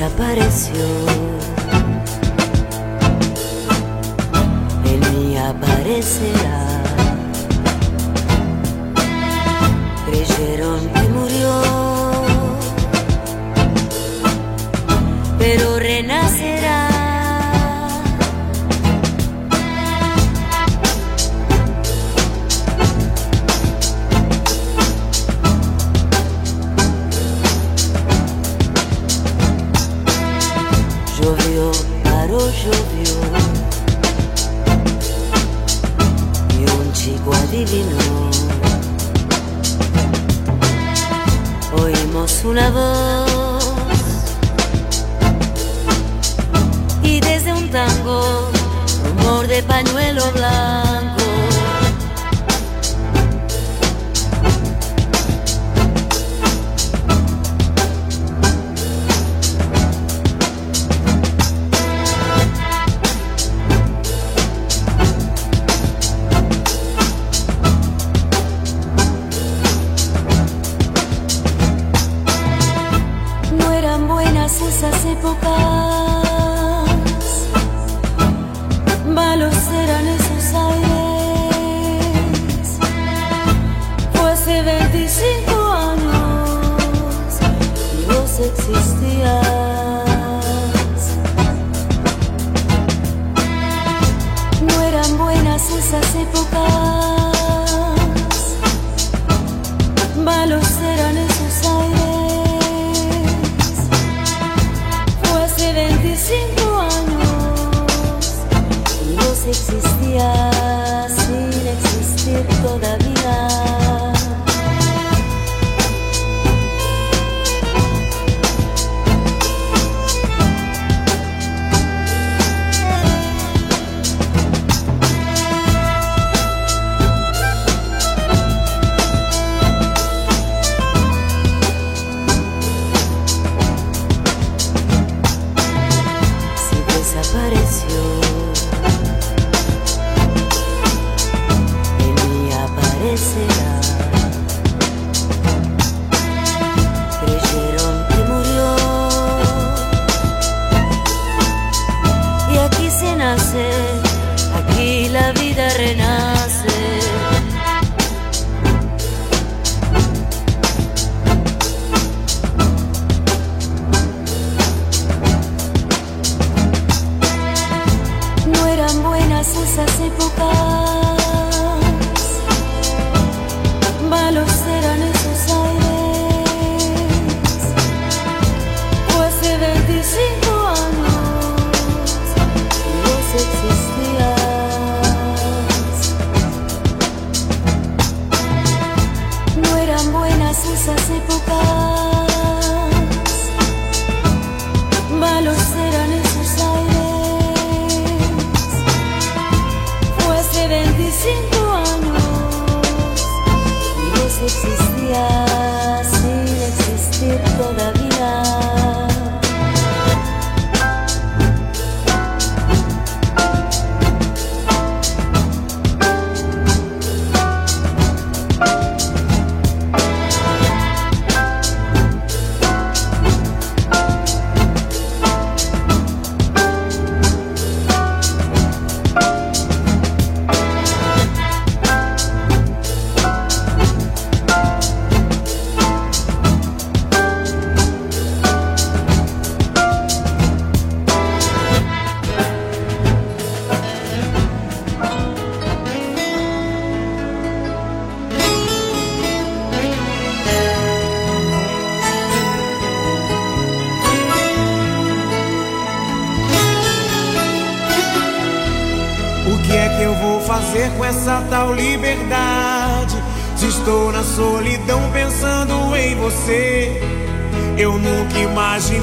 Desapareció. Él ni aparecerá. Creyeron que murió, pero renacerá. Una voz. Y desde un tango, rumor de pañuelo blanco.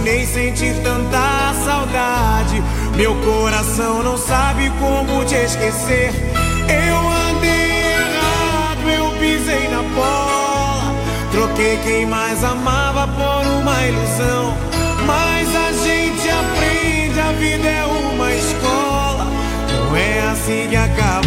nem sentir tanta saudade. Meu coração não sabe como te esquecer. Eu andei errado, eu pisei na bola. Troquei quem mais amava por uma ilusão. Mas a gente aprende, a vida é uma escola. Não é assim que acaba.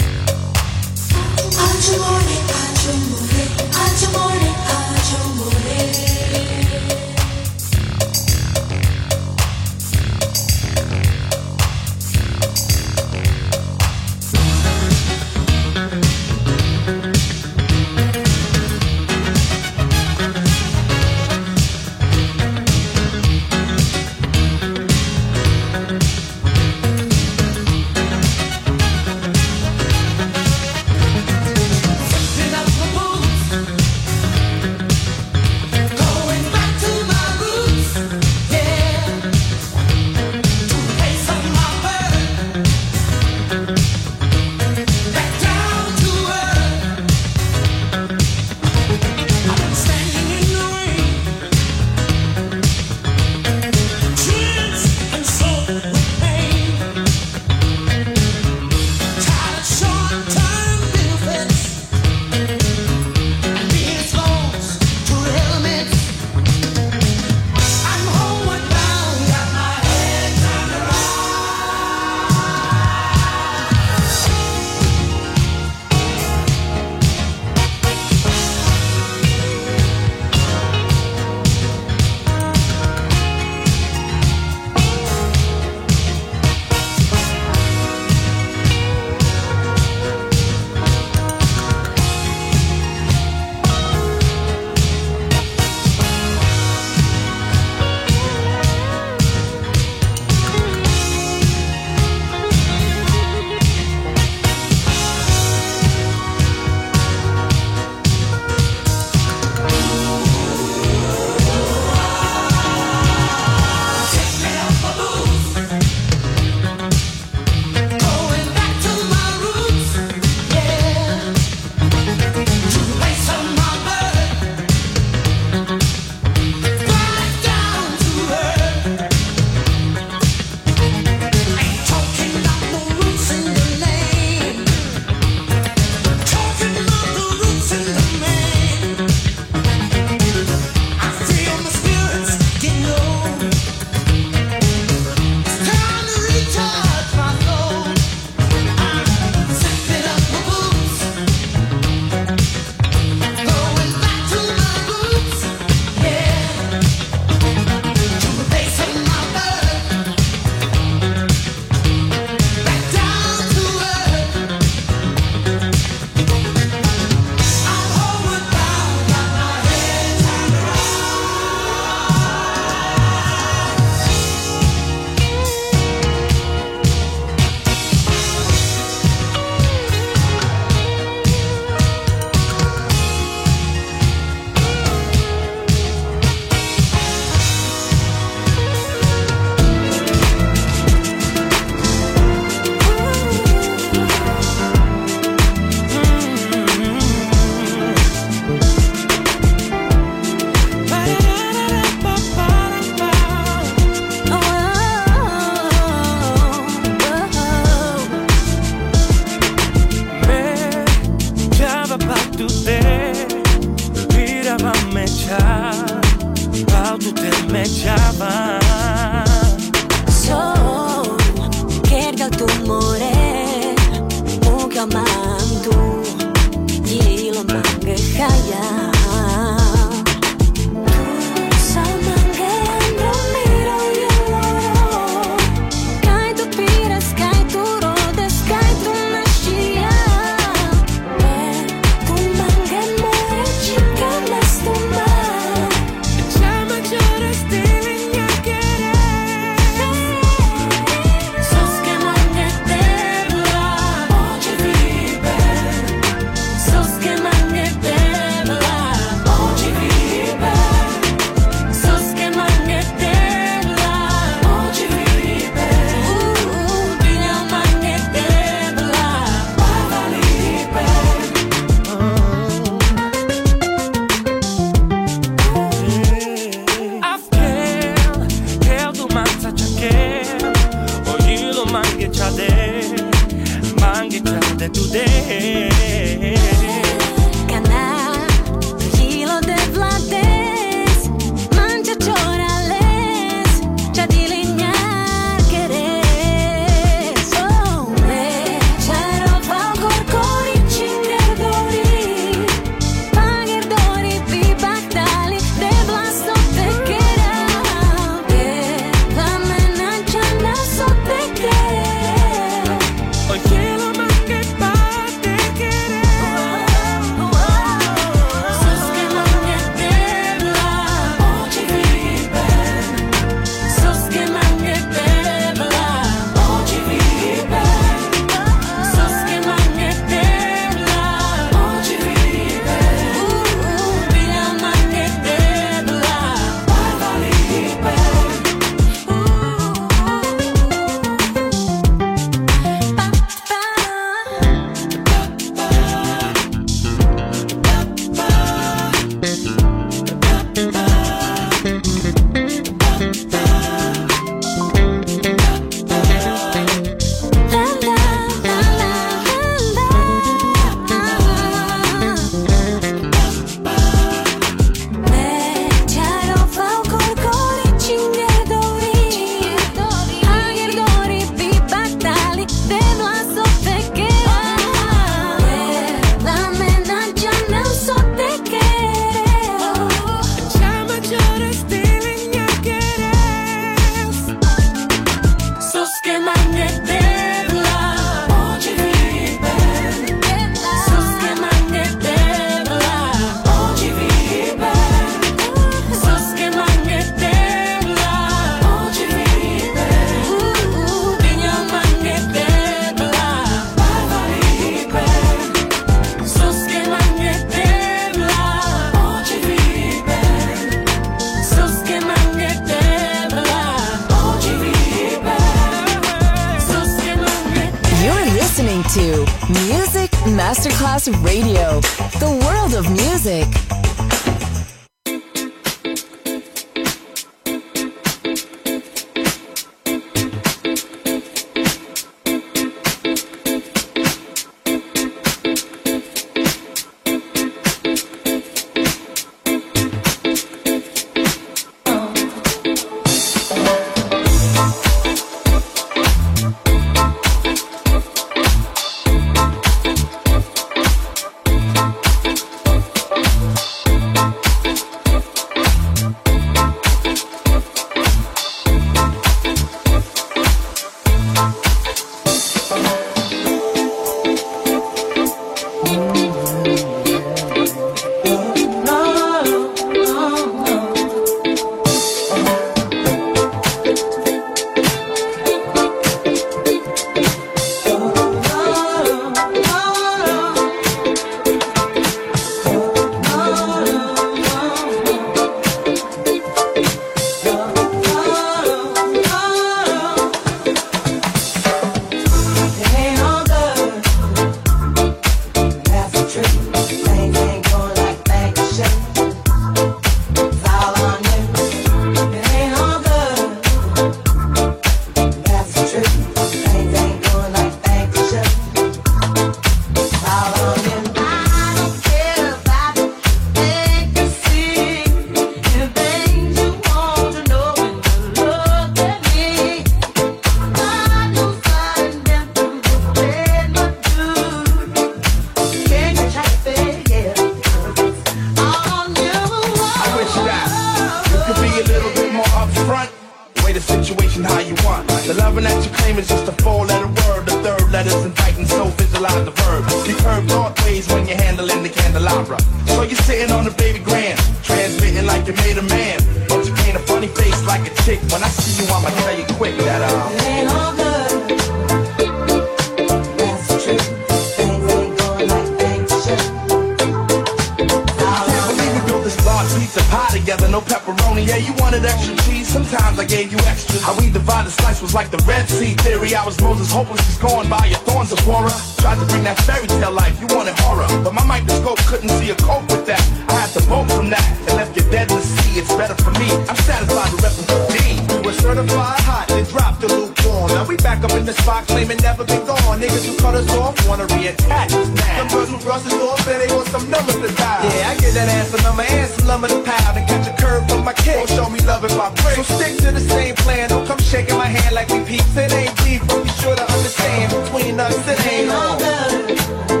Pepperoni. Yeah, you wanted extra cheese. Sometimes I gave you extras. How we divided the slice was like the Red Sea theory. I was Moses, hopeless, just going by your thorns of Quora. Tried to bring that fairy tale life, you wanted horror. But my microscope couldn't see a cope with that. I had to bolt from that and left you dead in the sea. It's better for me. I'm satisfied with repping for D. Were certified hot, then dropped the lukewarm. Now we back up in the spot, claiming never been gone. Niggas who cut us off wanna reattach us now. Some girls who brush us off say they want some numbers to dial. Yeah, I get that ass a number and some lumber to pound and catch a curve from my kick. Don't show me love if I break. So stick to the same plan. Don't come shaking my hand like we peeps. It ain't deep, but be sure to understand between us it ain't on.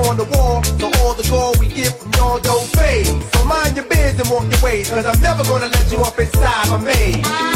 Upon the wall. So all the gold we get from y'all don't fade. So mind your biz and walk your ways, cause I'm never gonna let you up inside my maze.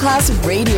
Masterclass Radio,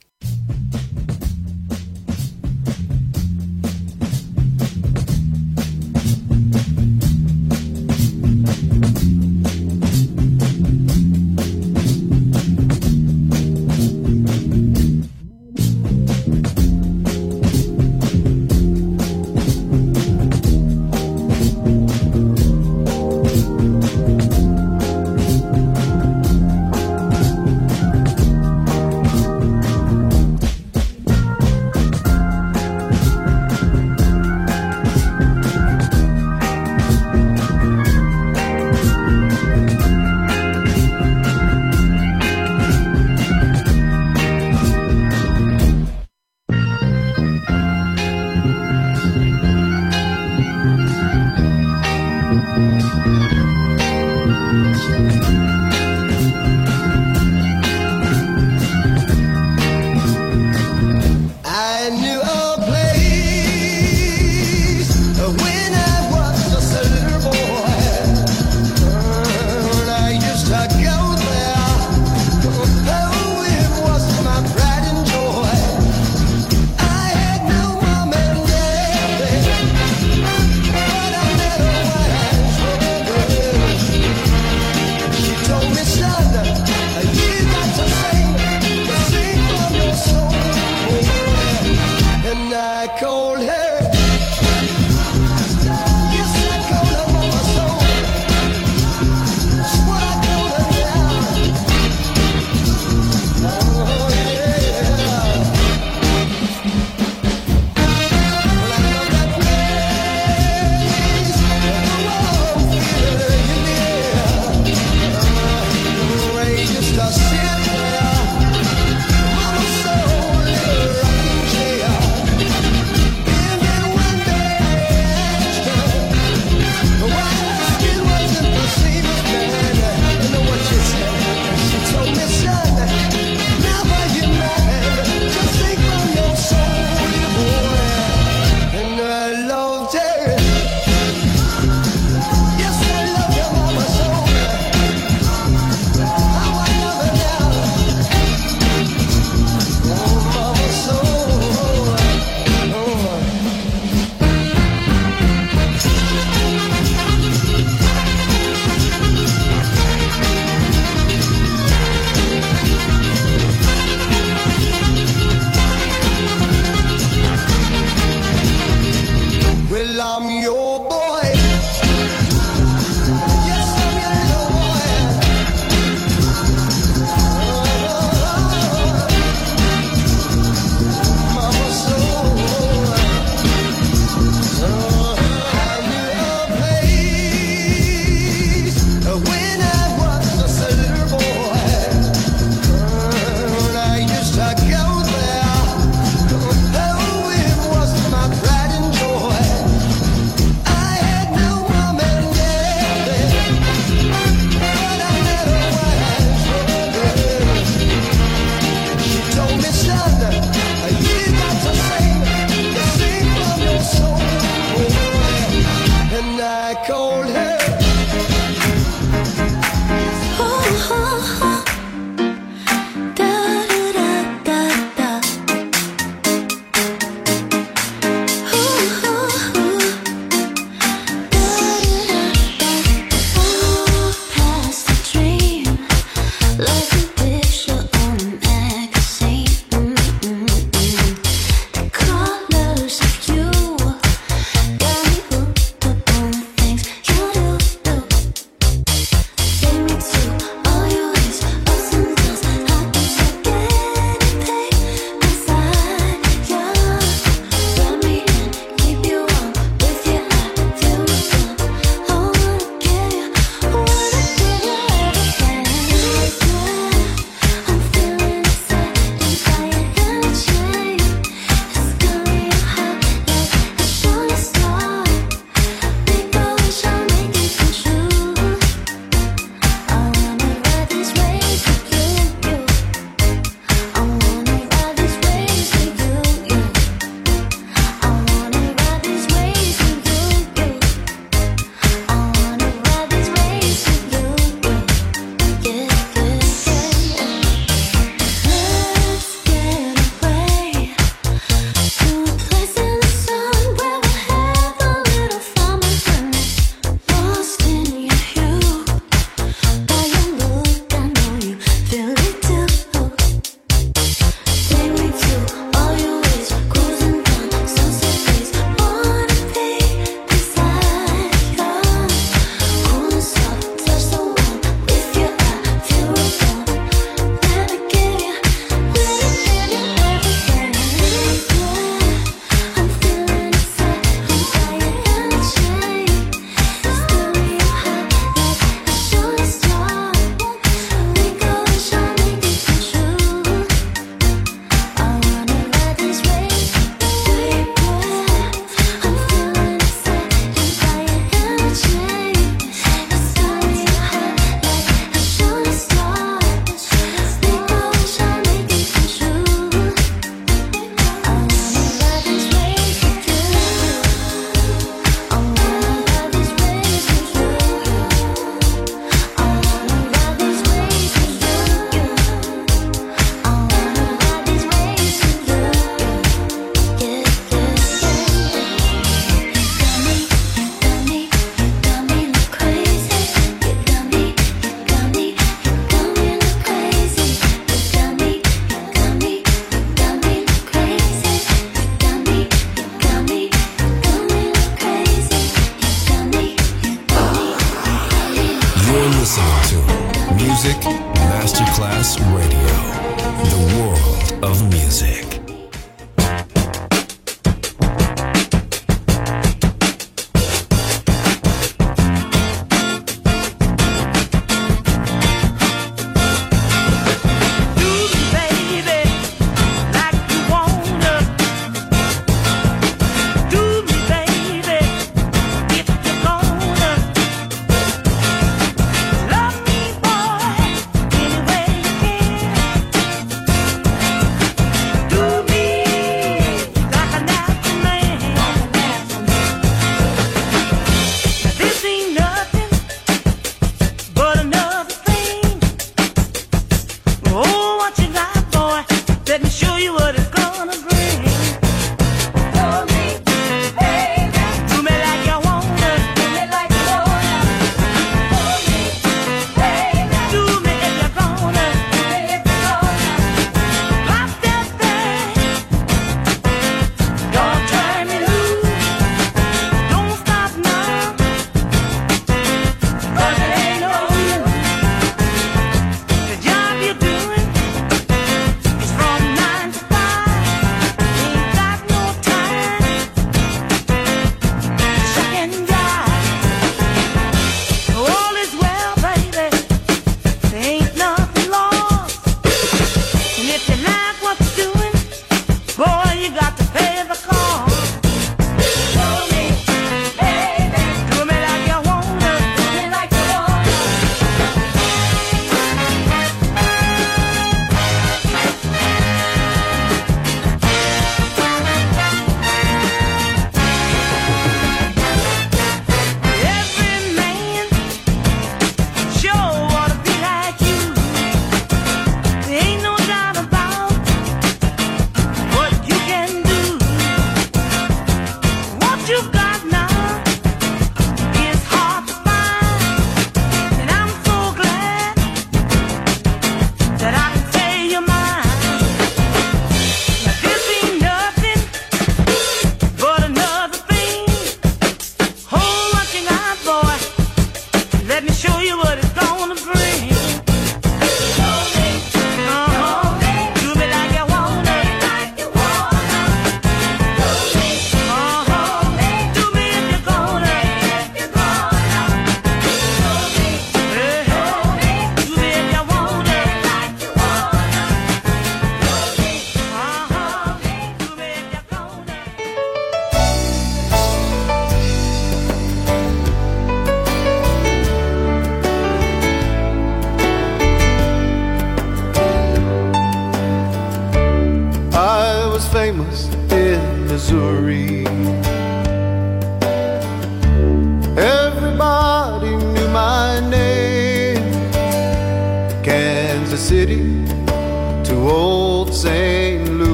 show you what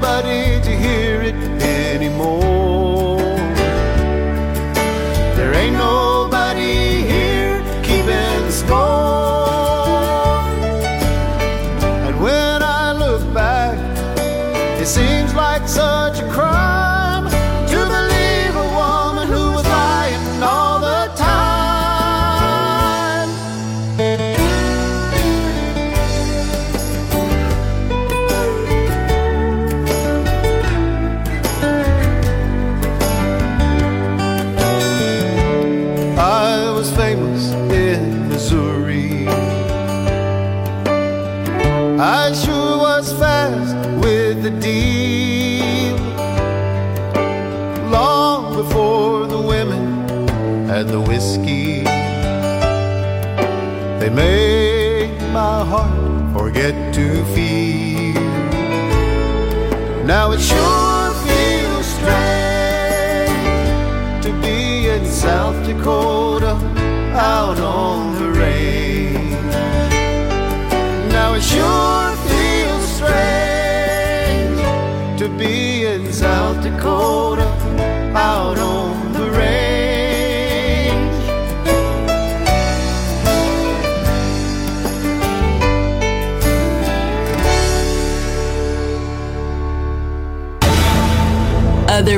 nobody to hear it anymore. There ain't no